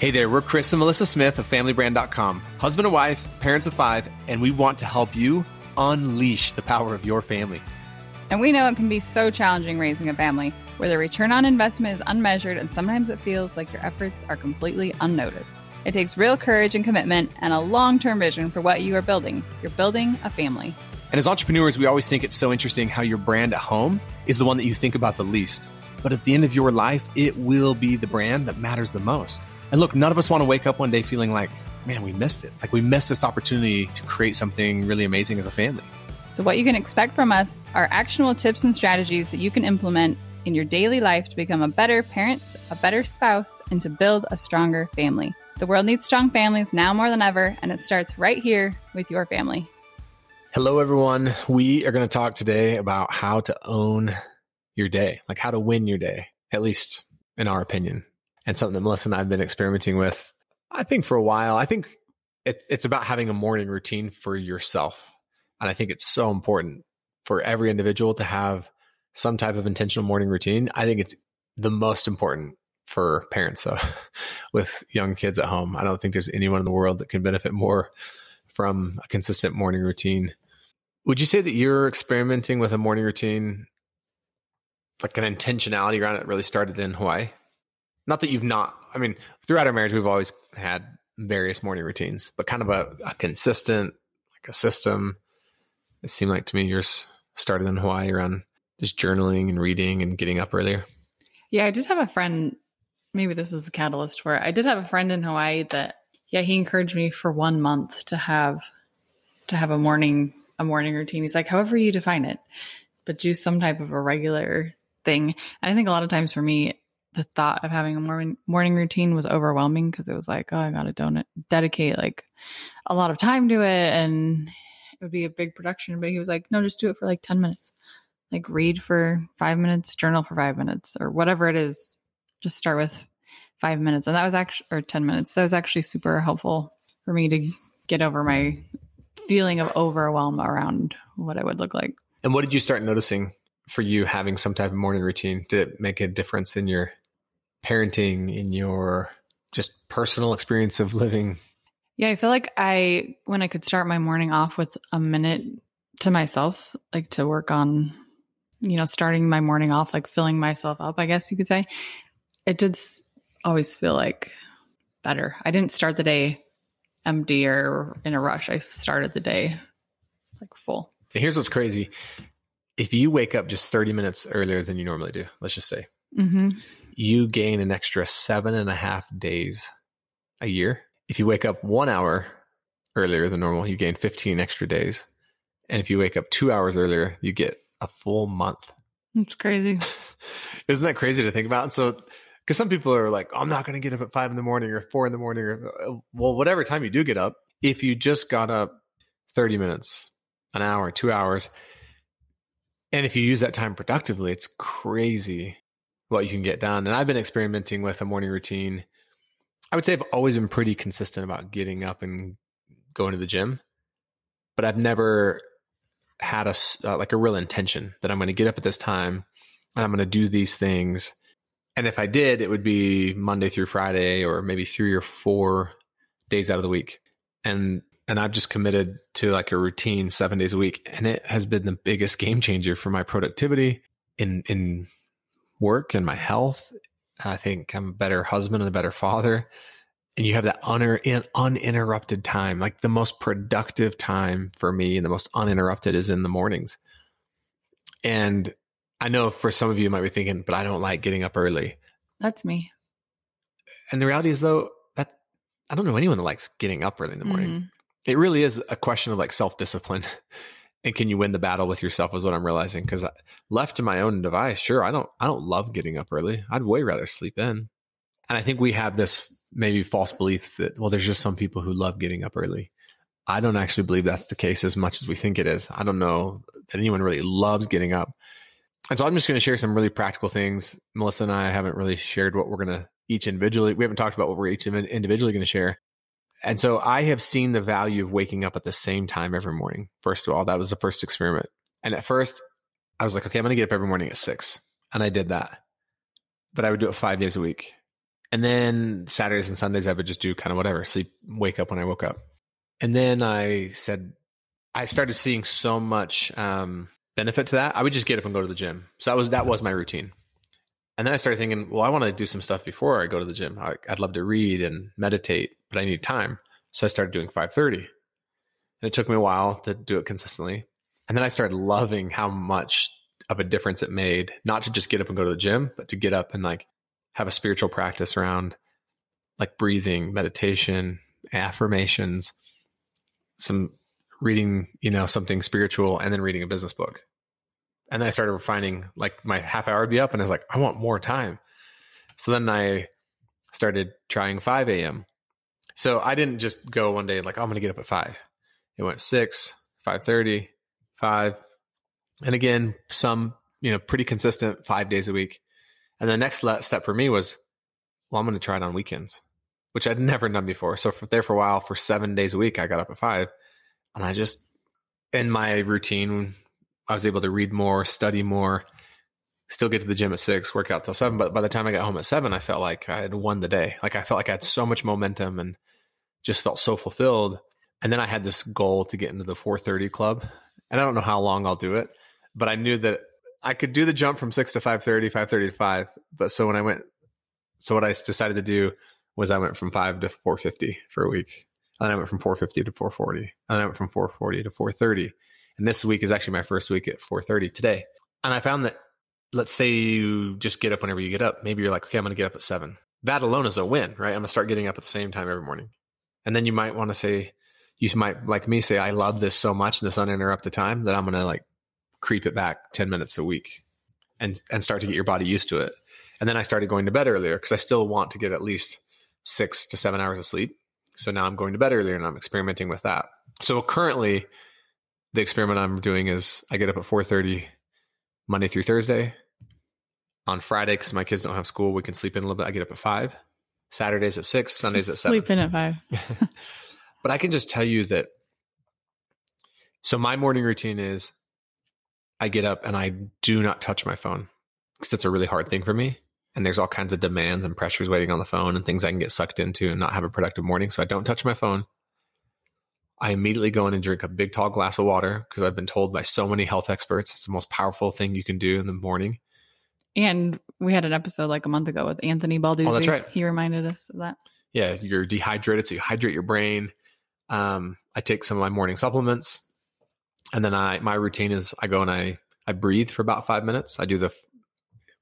Hey there, we're Chris and Melissa Smith of FamilyBrand.com, husband and wife, parents of five, and we want to help you unleash the power of your family. And we know it can be so challenging raising a family, where the return on investment is unmeasured and sometimes it feels like your efforts are completely unnoticed. It takes real courage and commitment and a long term vision for what you are building. You're building a family. And as entrepreneurs, we always think it's so interesting how your brand at home is the one that you think about the least. But at the end of your life, it will be the brand that matters the most. And look, none of us want to wake up one day feeling like, man, we missed it. Like we missed this opportunity to create something really amazing as a family. So, what you can expect from us are actionable tips and strategies that you can implement in your daily life to become a better parent, a better spouse, and to build a stronger family. The world needs strong families now more than ever, and it starts right here with your family. Hello, everyone. We are going to talk today about how to own your day, like how to win your day, at least in our opinion and something that Melissa and I have been experimenting with, I think for a while. I think it, it's about having a morning routine for yourself. And I think it's so important for every individual to have some type of intentional morning routine. I think it's the most important for parents so, with young kids at home. I don't think there's anyone in the world that can benefit more from a consistent morning routine. Would you say that you're experimenting with a morning routine, like an intentionality around it, really started in Hawaii? Not that you've not, I mean, throughout our marriage, we've always had various morning routines, but kind of a, a consistent, like a system. It seemed like to me yours started in Hawaii around just journaling and reading and getting up earlier. Yeah, I did have a friend. Maybe this was the catalyst for it. I did have a friend in Hawaii that, yeah, he encouraged me for one month to have to have a morning a morning routine. He's like, however you define it, but do some type of a regular thing. And I think a lot of times for me, the thought of having a morning morning routine was overwhelming because it was like, oh, I got to don- dedicate like a lot of time to it, and it would be a big production. But he was like, no, just do it for like ten minutes. Like read for five minutes, journal for five minutes, or whatever it is. Just start with five minutes, and that was actually or ten minutes. That was actually super helpful for me to get over my feeling of overwhelm around what it would look like. And what did you start noticing for you having some type of morning routine? Did it make a difference in your parenting, in your just personal experience of living? Yeah, I feel like I, when I could start my morning off with a minute to myself, like to work on, you know, starting my morning off, like filling myself up, I guess you could say, it did always feel like better. I didn't start the day empty or in a rush. I started the day like full. And here's what's crazy if you wake up just 30 minutes earlier than you normally do, let's just say, mm-hmm. you gain an extra seven and a half days a year. If you wake up one hour earlier than normal, you gain 15 extra days. And if you wake up two hours earlier, you get a full month. It's crazy. Isn't that crazy to think about? And so, because some people are like, oh, I'm not going to get up at five in the morning or four in the morning or, uh, well, whatever time you do get up, if you just got up 30 minutes, an hour, two hours, and if you use that time productively, it's crazy what you can get done. And I've been experimenting with a morning routine. I would say I've always been pretty consistent about getting up and going to the gym, but I've never had a uh, like a real intention that I'm going to get up at this time and I'm going to do these things. And if I did, it would be Monday through Friday or maybe three or four days out of the week. And and I've just committed to like a routine seven days a week. And it has been the biggest game changer for my productivity in, in work and my health. I think I'm a better husband and a better father. And you have that un- uninterrupted time, like the most productive time for me and the most uninterrupted is in the mornings. And I know for some of you, you might be thinking, but I don't like getting up early. That's me. And the reality is, though, that I don't know anyone that likes getting up early in the morning. Mm-hmm it really is a question of like self discipline. and can you win the battle with yourself is what I'm realizing. Cause left to my own device, sure, I don't, I don't love getting up early. I'd way rather sleep in. And I think we have this maybe false belief that, well, there's just some people who love getting up early. I don't actually believe that's the case as much as we think it is. I don't know that anyone really loves getting up. And so I'm just going to share some really practical things. Melissa and I haven't really shared what we're going to each individually, we haven't talked about what we're each individually going to share. And so I have seen the value of waking up at the same time every morning. First of all, that was the first experiment. And at first, I was like, okay, I'm going to get up every morning at six. And I did that. But I would do it five days a week. And then Saturdays and Sundays, I would just do kind of whatever, sleep, wake up when I woke up. And then I said, I started seeing so much um, benefit to that. I would just get up and go to the gym. So that was that was my routine. And then I started thinking, well, I want to do some stuff before I go to the gym. I, would love to read and meditate, but I need time. So I started doing 5:30. And it took me a while to do it consistently. And then I started loving how much of a difference it made, not to just get up and go to the gym, but to get up and like have a spiritual practice around like breathing, meditation, affirmations, some reading, you know, something spiritual and then reading a business book. And then I started refining, like my half hour would be up and I was like, I want more time. So then I started trying 5 a.m. So I didn't just go one day like, oh, I'm going to get up at five. It went six, 5.30, five. And again, some, you know, pretty consistent five days a week. And the next step for me was, well, I'm going to try it on weekends, which I'd never done before. So for there for a while, for seven days a week, I got up at five, and I just in my routine, I was able to read more, study more, still get to the gym at six, work out till seven. But by the time I got home at seven, I felt like I had won the day. Like I felt like I had so much momentum and just felt so fulfilled. And then I had this goal to get into the 430 club. And I don't know how long I'll do it, but I knew that I could do the jump from six to 530, 530 to five. But so when I went, so what I decided to do was I went from five to 450 for a week. And then I went from 450 to 440. And then I went from 440 to 430. And this week is actually my first week at 430 today. And I found that, let's say you just get up whenever you get up. Maybe you're like, okay, I'm going to get up at seven. That alone is a win, right? I'm going to start getting up at the same time every morning. And then you might want to say, you might, like me, say, I love this so much, this uninterrupted time that I'm going to like creep it back 10 minutes a week and and start to get your body used to it. And then I started going to bed earlier because I still want to get at least six to seven hours of sleep. So now I'm going to bed earlier and I'm experimenting with that. So currently, the experiment I'm doing is I get up at 4:30 Monday through Thursday. On Friday, because my kids don't have school, we can sleep in a little bit. I get up at five. Saturdays at six. Sundays at seven. Sleep in at five. but I can just tell you that. So my morning routine is I get up and I do not touch my phone because it's a really hard thing for me. And there's all kinds of demands and pressures waiting on the phone and things I can get sucked into and not have a productive morning. So I don't touch my phone. I immediately go in and drink a big tall glass of water because I've been told by so many health experts it's the most powerful thing you can do in the morning. And we had an episode like a month ago with Anthony Balduzzi. Oh, that's right. He reminded us of that. Yeah, you're dehydrated, so you hydrate your brain. Um, I take some of my morning supplements and then I my routine is I go and I I breathe for about five minutes. I do the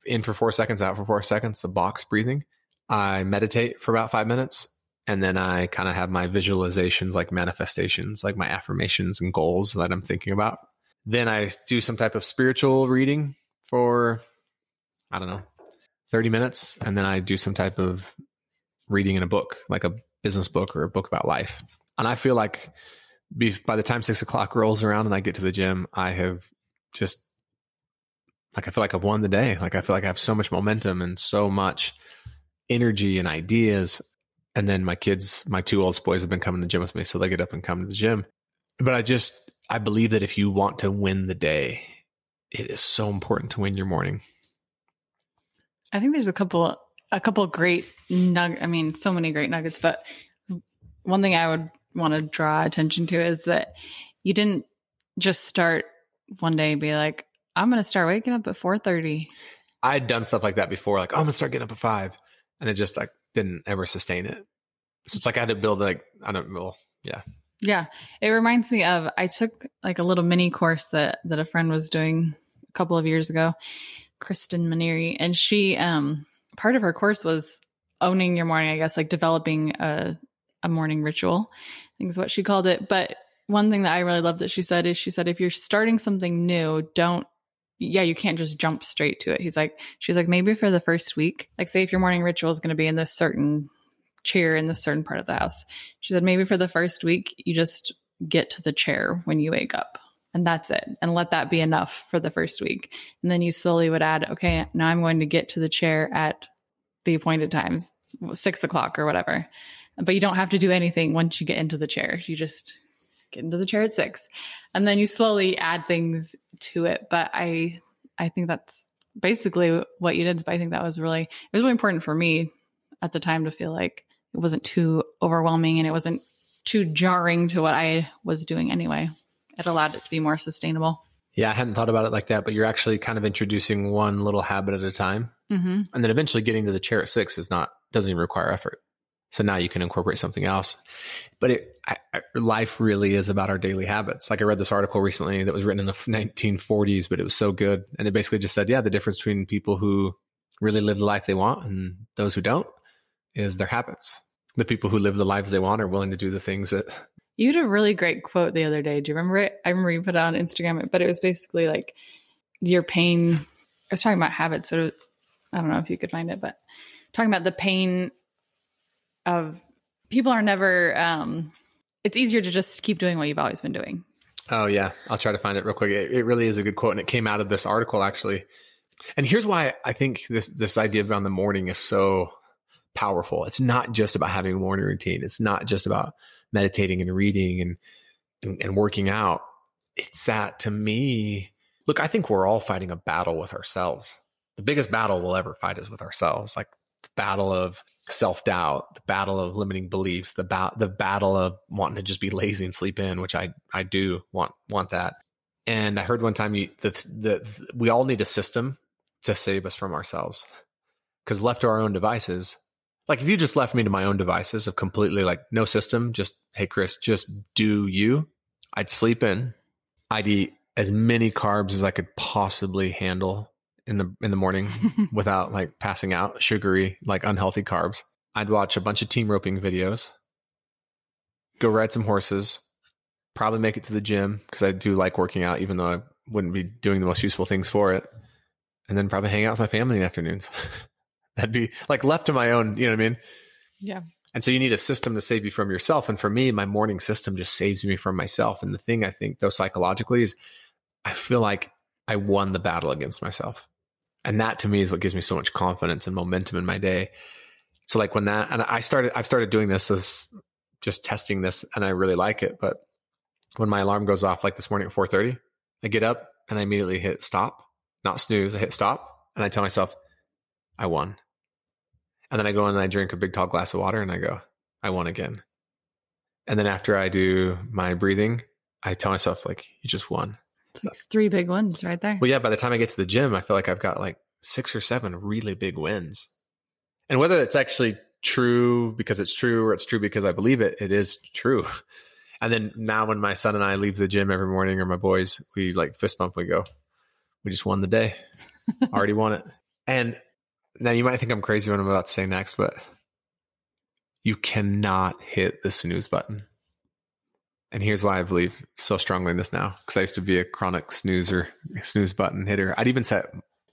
in for four seconds, out for four seconds, the box breathing. I meditate for about five minutes, and then I kind of have my visualizations, like manifestations, like my affirmations and goals that I'm thinking about. Then I do some type of spiritual reading for I don't know, 30 minutes, and then I do some type of reading in a book, like a business book or a book about life. And I feel like by the time six o'clock rolls around and I get to the gym, I have just like I feel like I've won the day. Like I feel like I have so much momentum and so much energy and ideas. And then my kids, my two oldest boys have been coming to the gym with me, so they get up and come to the gym. But I just I believe that if you want to win the day, it is so important to win your morning. I think there's a couple a couple great nug I mean, so many great nuggets, but one thing I would want to draw attention to is that you didn't just start one day and be like, I'm going to start waking up at 4:30. I'd done stuff like that before, like, oh, I'm going to start getting up at five, and it just like didn't ever sustain it. So it's like I had to build like I don't know, yeah. Yeah, it reminds me of I took like a little mini course that that a friend was doing a couple of years ago, Kristen Maneri, and she um part of her course was owning your morning, I guess, like developing a a morning ritual. I think is what she called it. But one thing that I really love that she said is she said, if you're starting something new, don't, yeah, you can't just jump straight to it. He's like, she's like, maybe for the first week, like say if your morning ritual is going to be in this certain chair in this certain part of the house. She said, maybe for the first week, you just get to the chair when you wake up and that's it and let that be enough for the first week and then you slowly would add okay now i'm going to get to the chair at the appointed times six o'clock or whatever but you don't have to do anything once you get into the chair. You just get into the chair at six, and then you slowly add things to it. But I, I think that's basically what you did. But I think that was really, it was really important for me at the time to feel like it wasn't too overwhelming and it wasn't too jarring to what I was doing anyway. It allowed it to be more sustainable. Yeah, I hadn't thought about it like that, but you're actually kind of introducing one little habit at a time. Mm-hmm. And then eventually getting to the chair at six is not, doesn't even require effort. So now you can incorporate something else. But it, I, life really is about our daily habits. Like I read this article recently that was written in the 1940s, but it was so good. And it basically just said, yeah, the difference between people who really live the life they want and those who don't is their habits. The people who live the lives they want are willing to do the things that. You had a really great quote the other day. Do you remember it? I remember you put it on Instagram, but it was basically like your pain. I was talking about habits, but was, I don't know if you could find it, but talking about the pain of people are never, um, it's easier to just keep doing what you've always been doing. Oh, yeah. I'll try to find it real quick. It, it really is a good quote. And it came out of this article, actually. And here's why I think this, this idea around the morning is so powerful. It's not just about having a morning routine. It's not just about meditating and reading and, and, and working out. It's that to me, look, I think we're all fighting a battle with ourselves. The biggest battle we'll ever fight is with ourselves. Like the battle of self doubt, the battle of limiting beliefs, the ba- the battle of wanting to just be lazy and sleep in, which I I do want want that. And I heard one time you the the we all need a system to save us from ourselves because left to our own devices. Like if you just left me to my own devices of completely like no system, just hey Chris, just do you. I'd sleep in. I'd eat as many carbs as I could possibly handle in the in the morning without like passing out sugary like unhealthy carbs i'd watch a bunch of team roping videos go ride some horses probably make it to the gym because i do like working out even though i wouldn't be doing the most useful things for it and then probably hang out with my family in the afternoons. That'd be like left to my own you know what i mean? Yeah. And so you need a system to save you from yourself and for me my morning system just saves me from myself and the thing i think though psychologically is i feel like i won the battle against myself and that to me is what gives me so much confidence and momentum in my day. So like when that, and I started, I've started doing this as just testing this and I really like it. But when my alarm goes off, like this morning at 4.30, I get up and I immediately hit stop, not snooze. I hit stop and I tell myself, I won. And then I go in and I drink a big tall glass of water and I go, I won again. And then after I do my breathing, I tell myself like, you just won. Like three big wins right there. Well, yeah, by the time I get to the gym, I feel like I've got like six or seven really big wins. And whether it's actually true because it's true or it's true because I believe it, it is true. And then now when my son and I leave the gym every morning or my boys, we like fist bump, we go, we just won the day. Already won it. And now you might think I'm crazy what I'm about to say next, but you cannot hit the snooze button. And here's why I believe so strongly in this now. Because I used to be a chronic snoozer, snooze button hitter. I'd even set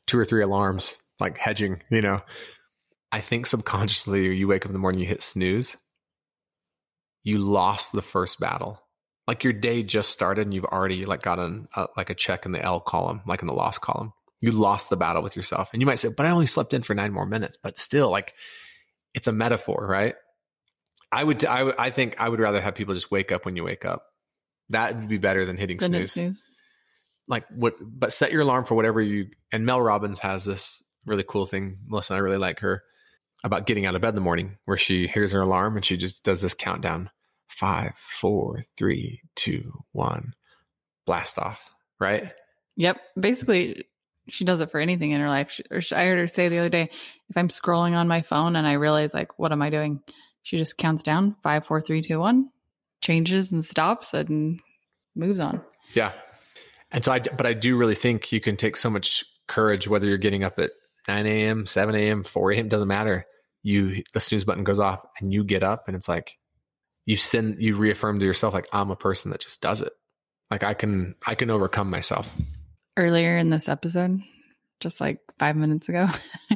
two or three alarms, like hedging, you know. I think subconsciously you wake up in the morning, you hit snooze, you lost the first battle. Like your day just started and you've already like gotten a, like a check in the L column, like in the loss column. You lost the battle with yourself. And you might say, but I only slept in for nine more minutes. But still, like it's a metaphor, right? I would, I, I think I would rather have people just wake up when you wake up. That would be better than hitting snooze. snooze. Like what, but set your alarm for whatever you, and Mel Robbins has this really cool thing. Melissa, I really like her about getting out of bed in the morning where she hears her alarm and she just does this countdown five, four, three, two, one, blast off. Right. Yep. Basically, she does it for anything in her life. She, or I heard her say the other day, if I'm scrolling on my phone and I realize like, what am I doing? She just counts down five, four, three, two, one, changes and stops and moves on. Yeah. And so I, but I do really think you can take so much courage, whether you're getting up at 9 a.m., 7 a.m., 4 a.m., doesn't matter. You, the snooze button goes off and you get up and it's like, you send, you reaffirm to yourself, like, I'm a person that just does it. Like I can, I can overcome myself. Earlier in this episode, just like five minutes ago,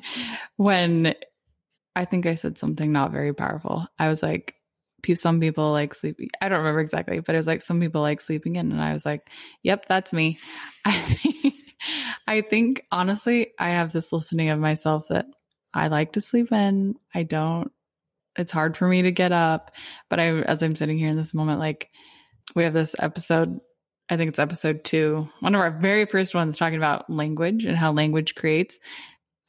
when I think I said something not very powerful. I was like, some people like sleeping. I don't remember exactly, but it was like some people like sleeping in, and I was like, "Yep, that's me." I think, I think honestly, I have this listening of myself that I like to sleep in. I don't. It's hard for me to get up, but I, as I'm sitting here in this moment, like we have this episode. I think it's episode two, one of our very first ones, talking about language and how language creates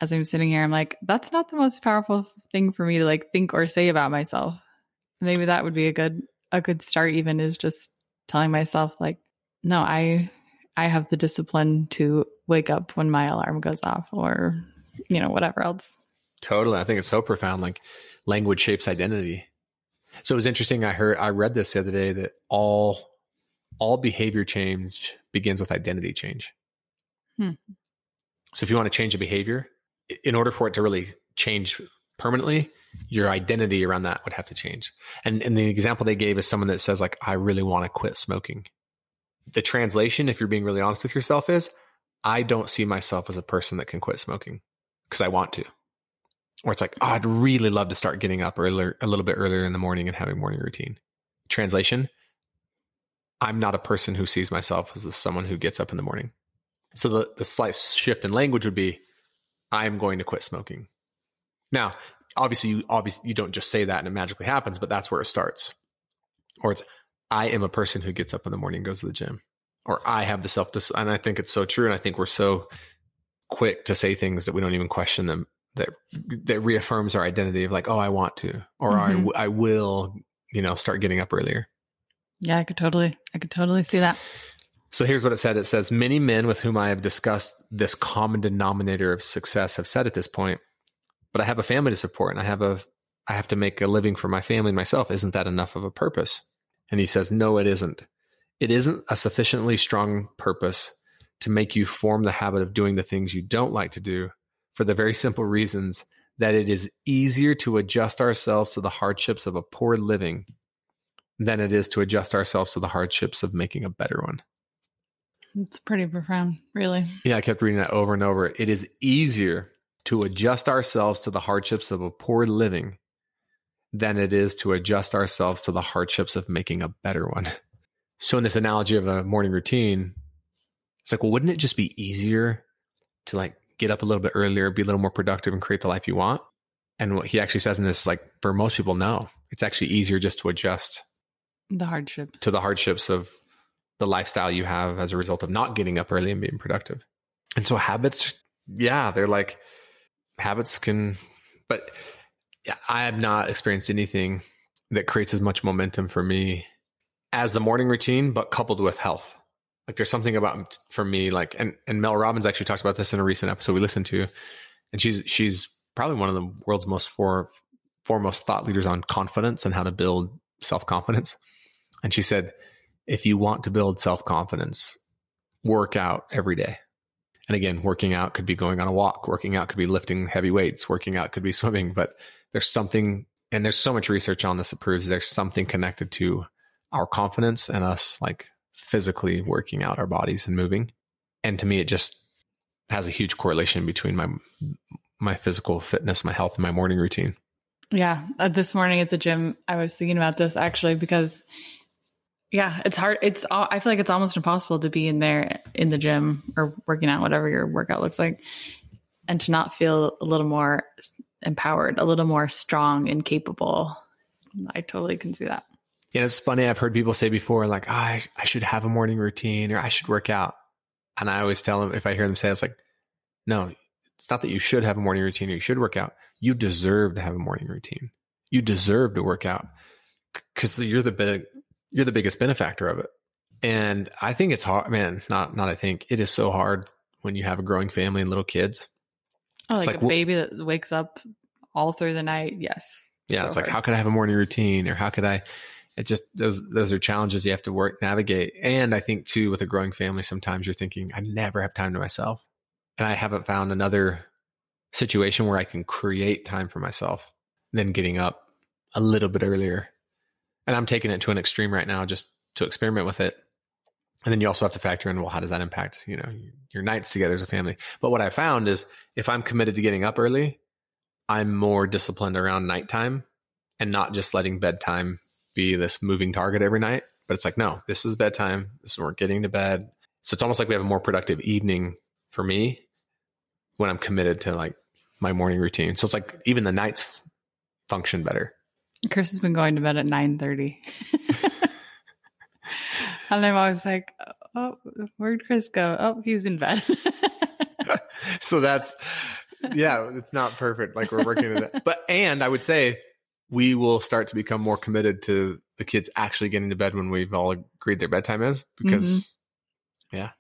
as I'm sitting here, I'm like, that's not the most powerful thing for me to like think or say about myself. Maybe that would be a good a good start even is just telling myself like, no, I I have the discipline to wake up when my alarm goes off or you know, whatever else. Totally. I think it's so profound. Like language shapes identity. So it was interesting. I heard, I read this the other day that all, all behavior change begins with identity change. Hmm. So if you want to change a behavior, in order for it to really change permanently, your identity around that would have to change. And, and the example they gave is someone that says like, I really want to quit smoking. The translation, if you're being really honest with yourself is, I don't see myself as a person that can quit smoking because I want to. Or it's like, oh, I'd really love to start getting up earlier, a little bit earlier in the morning and having morning routine. Translation, I'm not a person who sees myself as someone who gets up in the morning. So the, the slight shift in language would be, I'm going to quit smoking. Now, obviously, you obviously you don't just say that and it magically happens, but that's where it starts. Or it's, I am a person who gets up in the morning and goes to the gym. Or I have the self and I think it's so true. And I think we're so quick to say things that we don't even question them that that reaffirms our identity of like oh i want to or mm-hmm. I, I will you know start getting up earlier yeah i could totally i could totally see that so here's what it said. It says many men with whom i have discussed this common denominator of success have said at this point but i have a family to support and i have a i have to make a living for my family and myself. Isn't that enough of a purpose? And he says no it isn't. It isn't a sufficiently strong purpose to make you form the habit of doing the things you don't like to do for the very simple reasons that it is easier to adjust ourselves to the hardships of a poor living than it is to adjust ourselves to the hardships of making a better one. It's pretty profound, really. Yeah, I kept reading that over and over. It is easier to adjust ourselves to the hardships of a poor living than it is to adjust ourselves to the hardships of making a better one. So, in this analogy of a morning routine, it's like, well, wouldn't it just be easier to like get up a little bit earlier, be a little more productive, and create the life you want? And what he actually says in this, like for most people, no, it's actually easier just to adjust the hardship to the hardships of the lifestyle you have as a result of not getting up early and being productive. And so habits, yeah, they're like habits can, but I have not experienced anything that creates as much momentum for me as the morning routine, but coupled with health. Like there's something about for me, like and and Mel Robbins actually talks about this in a recent episode we listened to, and she's she's probably one of the world's most for foremost thought leaders on confidence and how to build self confidence. And she said, if you want to build self confidence, work out every day. And again, working out could be going on a walk, working out could be lifting heavy weights, working out could be swimming, but there's something, and there's so much research on this that proves there's something connected to our confidence and us like physically working out our bodies and moving. And to me, it just has a huge correlation between my my physical fitness, my health, and my morning routine. Yeah, uh, this morning at the gym, I was thinking about this actually because, yeah, it's hard. It's I feel like it's almost impossible to be in there in the gym or working out, whatever your workout looks like, and to not feel a little more empowered, a little more strong and capable. I totally can see that. You know, it's funny. I've heard people say before, like, oh, I, I should have a morning routine or I should work out. And I always tell them, if I hear them say, it's like, no, it's not that you should have a morning routine or you should work out. You deserve to have a morning routine. You deserve to work out because you're the big, you're the biggest benefactor of it. And I think it's hard, man. Not, not. I think it is so hard when you have a growing family and little kids. Oh, like, like, a baby that wakes up all through the night. Yes. Yeah, so it's like how could I have a morning routine, or how could I? it just those those are challenges you have to work navigate and i think too with a growing family sometimes you're thinking i never have time to myself and i haven't found another situation where i can create time for myself than getting up a little bit earlier and i'm taking it to an extreme right now just to experiment with it and then you also have to factor in well how does that impact you know your nights together as a family but what i found is if i'm committed to getting up early i'm more disciplined around nighttime and not just letting bedtime be this moving target every night. But it's like, no, this is bedtime. This is we're getting to bed. So it's almost like we have a more productive evening for me when I'm committed to like my morning routine. So it's like even the nights function better. Chris has been going to bed at nine thirty, and I'm always like, "Oh, where'd Chris go? Oh, he's in bed." so that's yeah, it's not perfect. Like we're working at it. But and I would say we will start to become more committed to the kids actually getting to bed when we've all agreed their bedtime is because Mm-hmm. yeah.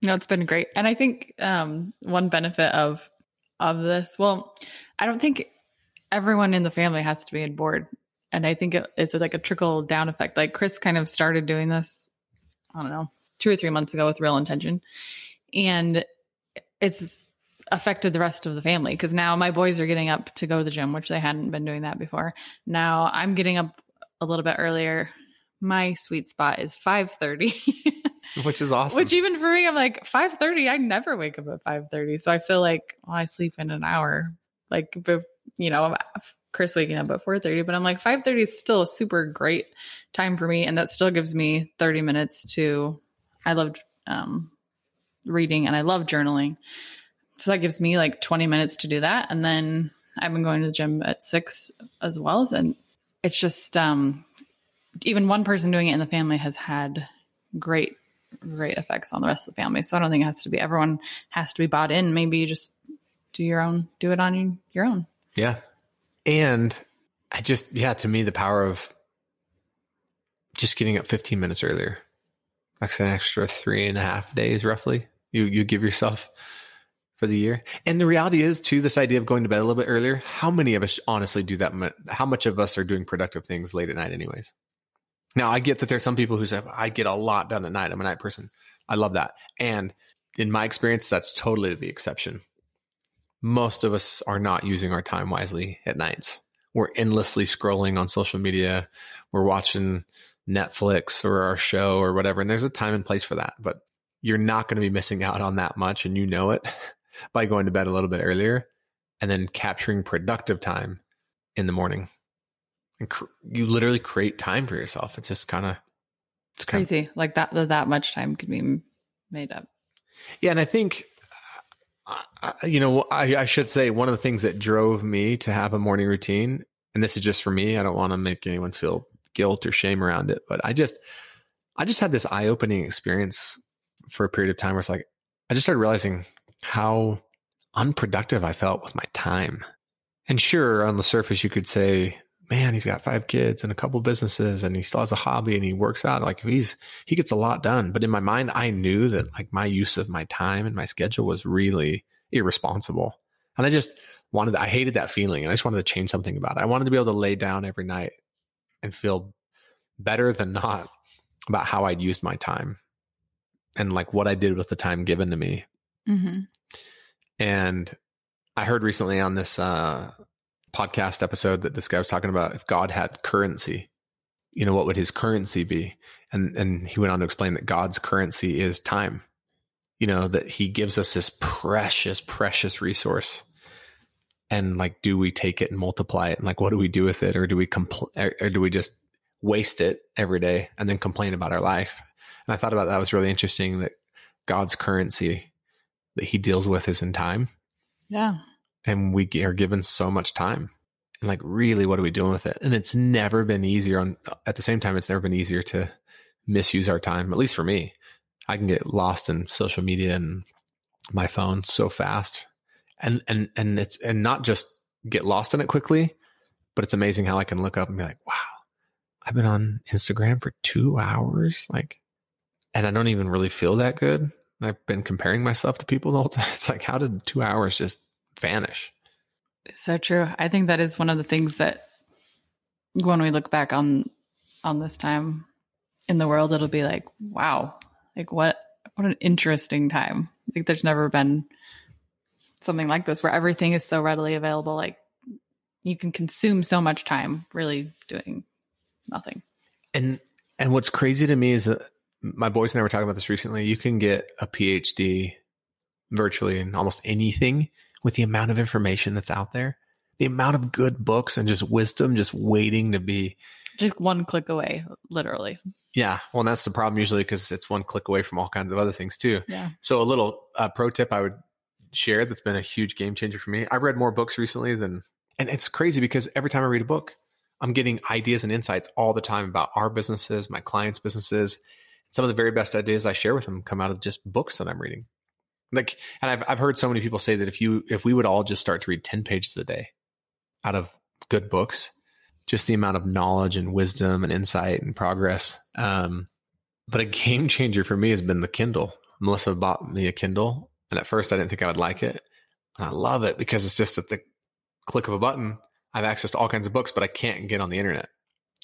No, it's been great. And I think um, one benefit of of this, well, I don't think everyone in the family has to be on board. And I think it, it's like a trickle down effect. Like Chris kind of started doing this, I don't know, two or three months ago with real intention. And it's affected the rest of the family because now my boys are getting up to go to the gym, which they hadn't been doing that before. Now I'm getting up a little bit earlier. My sweet spot is 5:30. Which is awesome. Which even for me, I'm like 5:30. I never wake up at 5:30, so I feel like well, I sleep in an hour. Like, you know, Chris waking up at 4:30, but I'm like 5:30 is still a super great time for me, and that still gives me 30 minutes to. I loved um, reading and I love journaling, so that gives me like 20 minutes to do that, and then I've been going to the gym at six as well, and it's just um, even one person doing it in the family has had great great effects on the rest of the family. So I don't think it has to be everyone has to be bought in. Maybe you just do your own, do it on your own. Yeah. And I just, yeah, to me, the power of just getting up 15 minutes earlier, that's an extra three and a half days roughly you, you give yourself for the year. And the reality is too, this idea of going to bed a little bit earlier, how many of us honestly do that? How much of us are doing productive things late at night anyways? Now I get that there's some people who say I get a lot done at night. I'm a night person. I love that. And in my experience, that's totally the exception. Most of us are not using our time wisely at nights. We're endlessly scrolling on social media. We're watching Netflix or our show or whatever. And there's a time and place for that, but you're not going to be missing out on that much. And you know it by going to bed a little bit earlier and then capturing productive time in the morning and cr- you literally create time for yourself. It's just kind of it's crazy. Kinda, like that that much time could be made up. Yeah, and I think uh, you know I, I should say one of the things that drove me to have a morning routine, and this is just for me. I don't want to make anyone feel guilt or shame around it, but I just I just had this eye opening experience for a period of time where it's like I just started realizing how unproductive I felt with my time. And sure, on the surface, you could say man, he's got five kids and a couple businesses and he still has a hobby and he works out. Like he's, he gets a lot done. But in my mind, I knew that like my use of my time and my schedule was really irresponsible. And I just wanted, I hated that feeling and I just wanted to change something about it. I wanted to be able to lay down every night and feel better than not about how I'd used my time and like what I did with the time given to me. Mm-hmm. And I heard recently on this, uh, podcast episode that this guy was talking about if God had currency, you know, what would his currency be? And and he went on to explain that God's currency is time. You know, that he gives us this precious, precious resource. And like, do we take it and multiply it? And like, what do we do with it? Or do we compl- or, or do we just waste it every day and then complain about our life? And I thought about that was really interesting that God's currency that he deals with is in time. Yeah and we are given so much time. And like really what are we doing with it? And it's never been easier on at the same time it's never been easier to misuse our time at least for me. I can get lost in social media and my phone so fast. And and and it's and not just get lost in it quickly but it's amazing how i can look up and be like wow i've been on instagram for two hours like and i don't even really feel that good. I've been comparing myself to people the whole time it's like how did two hours just vanish. So true. I think that is one of the things that when we look back on on this time in the world, it'll be like, wow, like what what an interesting time. Like there's never been something like this where everything is so readily available. Like you can consume so much time really doing nothing. And and what's crazy to me is that my boys and I were talking about this recently. You can get a PhD virtually in almost anything with the amount of information that's out there, the amount of good books and just wisdom just waiting to be just one click away, literally. Yeah. Well, that's the problem usually because it's one click away from all kinds of other things too. Yeah. So a little uh, pro tip I would share that's been a huge game changer for me. I've read more books recently than, and it's crazy because every time I read a book, I'm getting ideas and insights all the time about our businesses, my clients' businesses. Some of the very best ideas I share with them come out of just books that I'm reading. Like, and I've I've heard so many people say that if you if we would all just start to read ten pages a day out of good books, just the amount of knowledge and wisdom and insight and progress. Um, but a game changer for me has been the Kindle. Melissa bought me a Kindle, and at first I didn't think I would like it, and I love it because it's just at the click of a button. I have access to all kinds of books, but I can't get on the internet.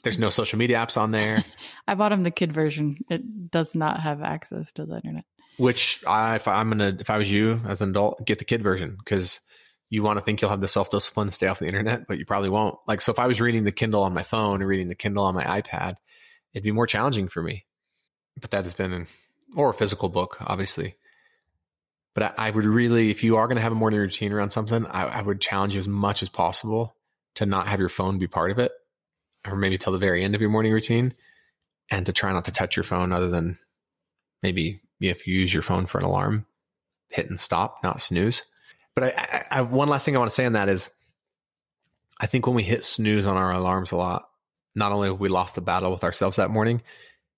There's no social media apps on there. I bought him the kid version. It does not have access to the internet. Which I, if I'm gonna, if I was you as an adult, get the kid version because you want to think you'll have the self discipline to stay off the internet, but you probably won't. Like, so if I was reading the Kindle on my phone or reading the Kindle on my iPad, it'd be more challenging for me. But that has been, an, or a physical book, obviously. But I, I would really, if you are going to have a morning routine around something, I, I would challenge you as much as possible to not have your phone be part of it, or maybe till the very end of your morning routine, and to try not to touch your phone other than maybe if you use your phone for an alarm, hit and stop, not snooze. But I, I, I one last thing I want to say on that is, I think when we hit snooze on our alarms a lot, not only have we lost the battle with ourselves that morning,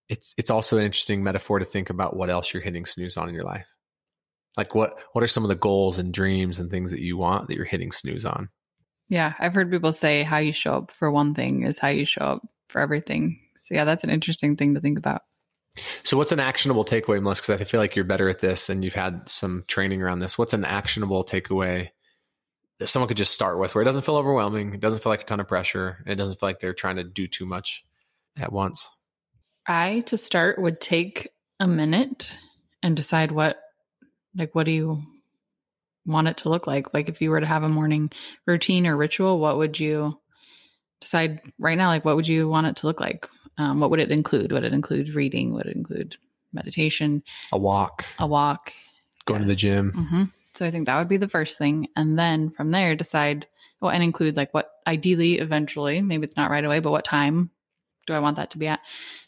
it's it's also an interesting metaphor to think about what else you're hitting snooze on in your life. Like what what are some of the goals and dreams and things that you want that you're hitting snooze on? Yeah, I've heard people say how you show up for one thing is how you show up for everything. So yeah, that's an interesting thing to think about. So, what's an actionable takeaway, Melissa? Because I feel like you're better at this and you've had some training around this. What's an actionable takeaway that someone could just start with where it doesn't feel overwhelming, it doesn't feel like a ton of pressure, and it doesn't feel like they're trying to do too much at once? I, to start, would take a minute and decide what, like, what do you want it to look like? Like, if you were to have a morning routine or ritual, what would you decide right now? Like, what would you want it to look like? Um, what would it include? Would it include reading? Would it include meditation? A walk, A walk? going to the gym. hmm So I think that would be the first thing. And then from there, decide, well, and include like what ideally, eventually, maybe it's not right away, but what time do I want that to be at?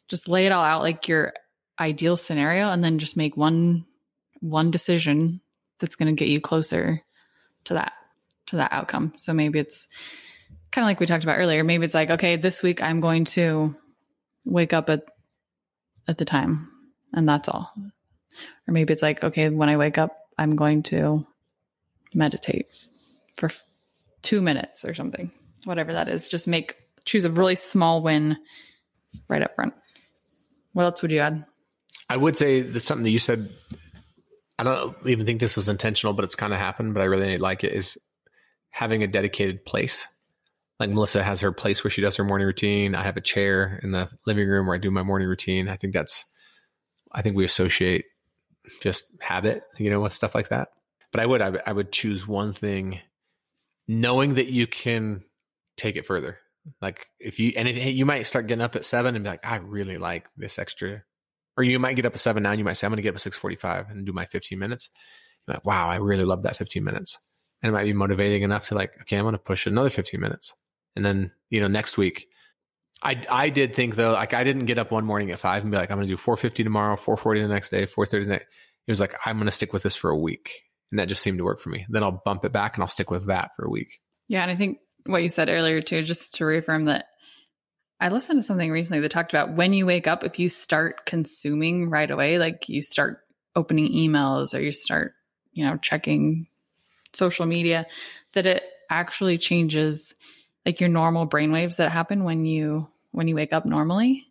Just lay it all out like your ideal scenario and then just make one one decision that's going to get you closer to that to that outcome. So maybe it's kind of like we talked about earlier. Maybe it's like, okay, this week I'm going to wake up at at the time and that's all. Or maybe it's like, okay, when I wake up, I'm going to meditate for 2 minutes or something. Whatever that is, just make choose a really small win right up front. What else would you add? I would say that something that you said, I don't even think this was intentional, but it's kind of happened, but I really like it is having a dedicated place. Like Melissa has her place where she does her morning routine. I have a chair in the living room where I do my morning routine. I think that's, I think we associate just habit, you know, with stuff like that. But I would, I would, I would choose one thing, knowing that you can take it further. Like if you, and you might start getting up at seven and be like, I really like this extra, or you might get up at seven now. And you might say, I'm going to get up at six forty-five and do my fifteen minutes. You're like, wow, I really love that fifteen minutes, and it might be motivating enough to like, okay, I'm going to push another fifteen minutes, and then you know next week. I, I did think though, like I didn't get up one morning at five and be like, I'm going to do 450 tomorrow, 440 the next day, 430 the next. It was like, I'm going to stick with this for a week. And that just seemed to work for me. Then I'll bump it back and I'll stick with that for a week. Yeah, and I think what you said earlier too, just to reaffirm that I listened to something recently that talked about when you wake up, if you start consuming right away, like you start opening emails or you start, you know, checking social media, that it actually changes like your normal brainwaves that happen when you when you wake up normally.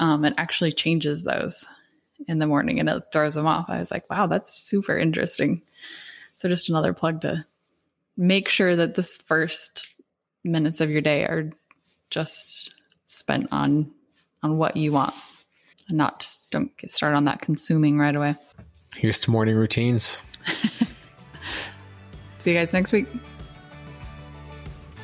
Um, it actually changes those in the morning and it throws them off. I was like, wow, that's super interesting. So just another plug to make sure that this first minutes of your day are just spent on on what you want and not don't get started on that consuming right away. Here's to morning routines. See you guys next week.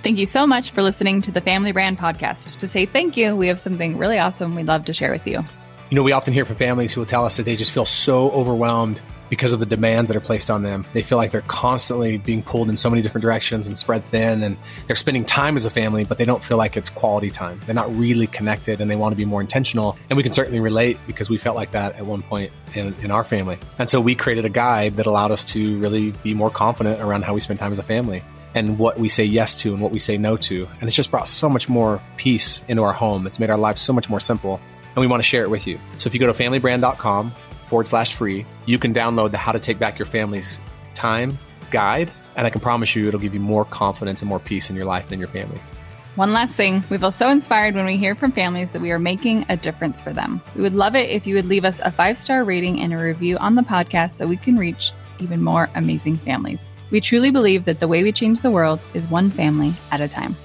Thank you so much for listening to the Family Brand Podcast. To say thank you, we have something really awesome we'd love to share with you. You know, we often hear from families who will tell us that they just feel so overwhelmed because of the demands that are placed on them. They feel like they're constantly being pulled in so many different directions and spread thin, and they're spending time as a family, but they don't feel like it's quality time. They're not really connected and they want to be more intentional. And we can certainly relate because we felt like that at one point in, in our family. And so we created a guide that allowed us to really be more confident around how we spend time as a family and what we say yes to and what we say no to. And it's just brought so much more peace into our home. It's made our lives so much more simple. And we want to share it with you. So if you go to familybrand.com forward slash free, you can download the How to Take Back Your Family's Time guide. And I can promise you it'll give you more confidence and more peace in your life and in your family. One last thing, we feel so inspired when we hear from families that we are making a difference for them. We would love it if you would leave us a five star rating and a review on the podcast so we can reach even more amazing families. We truly believe that the way we change the world is one family at a time.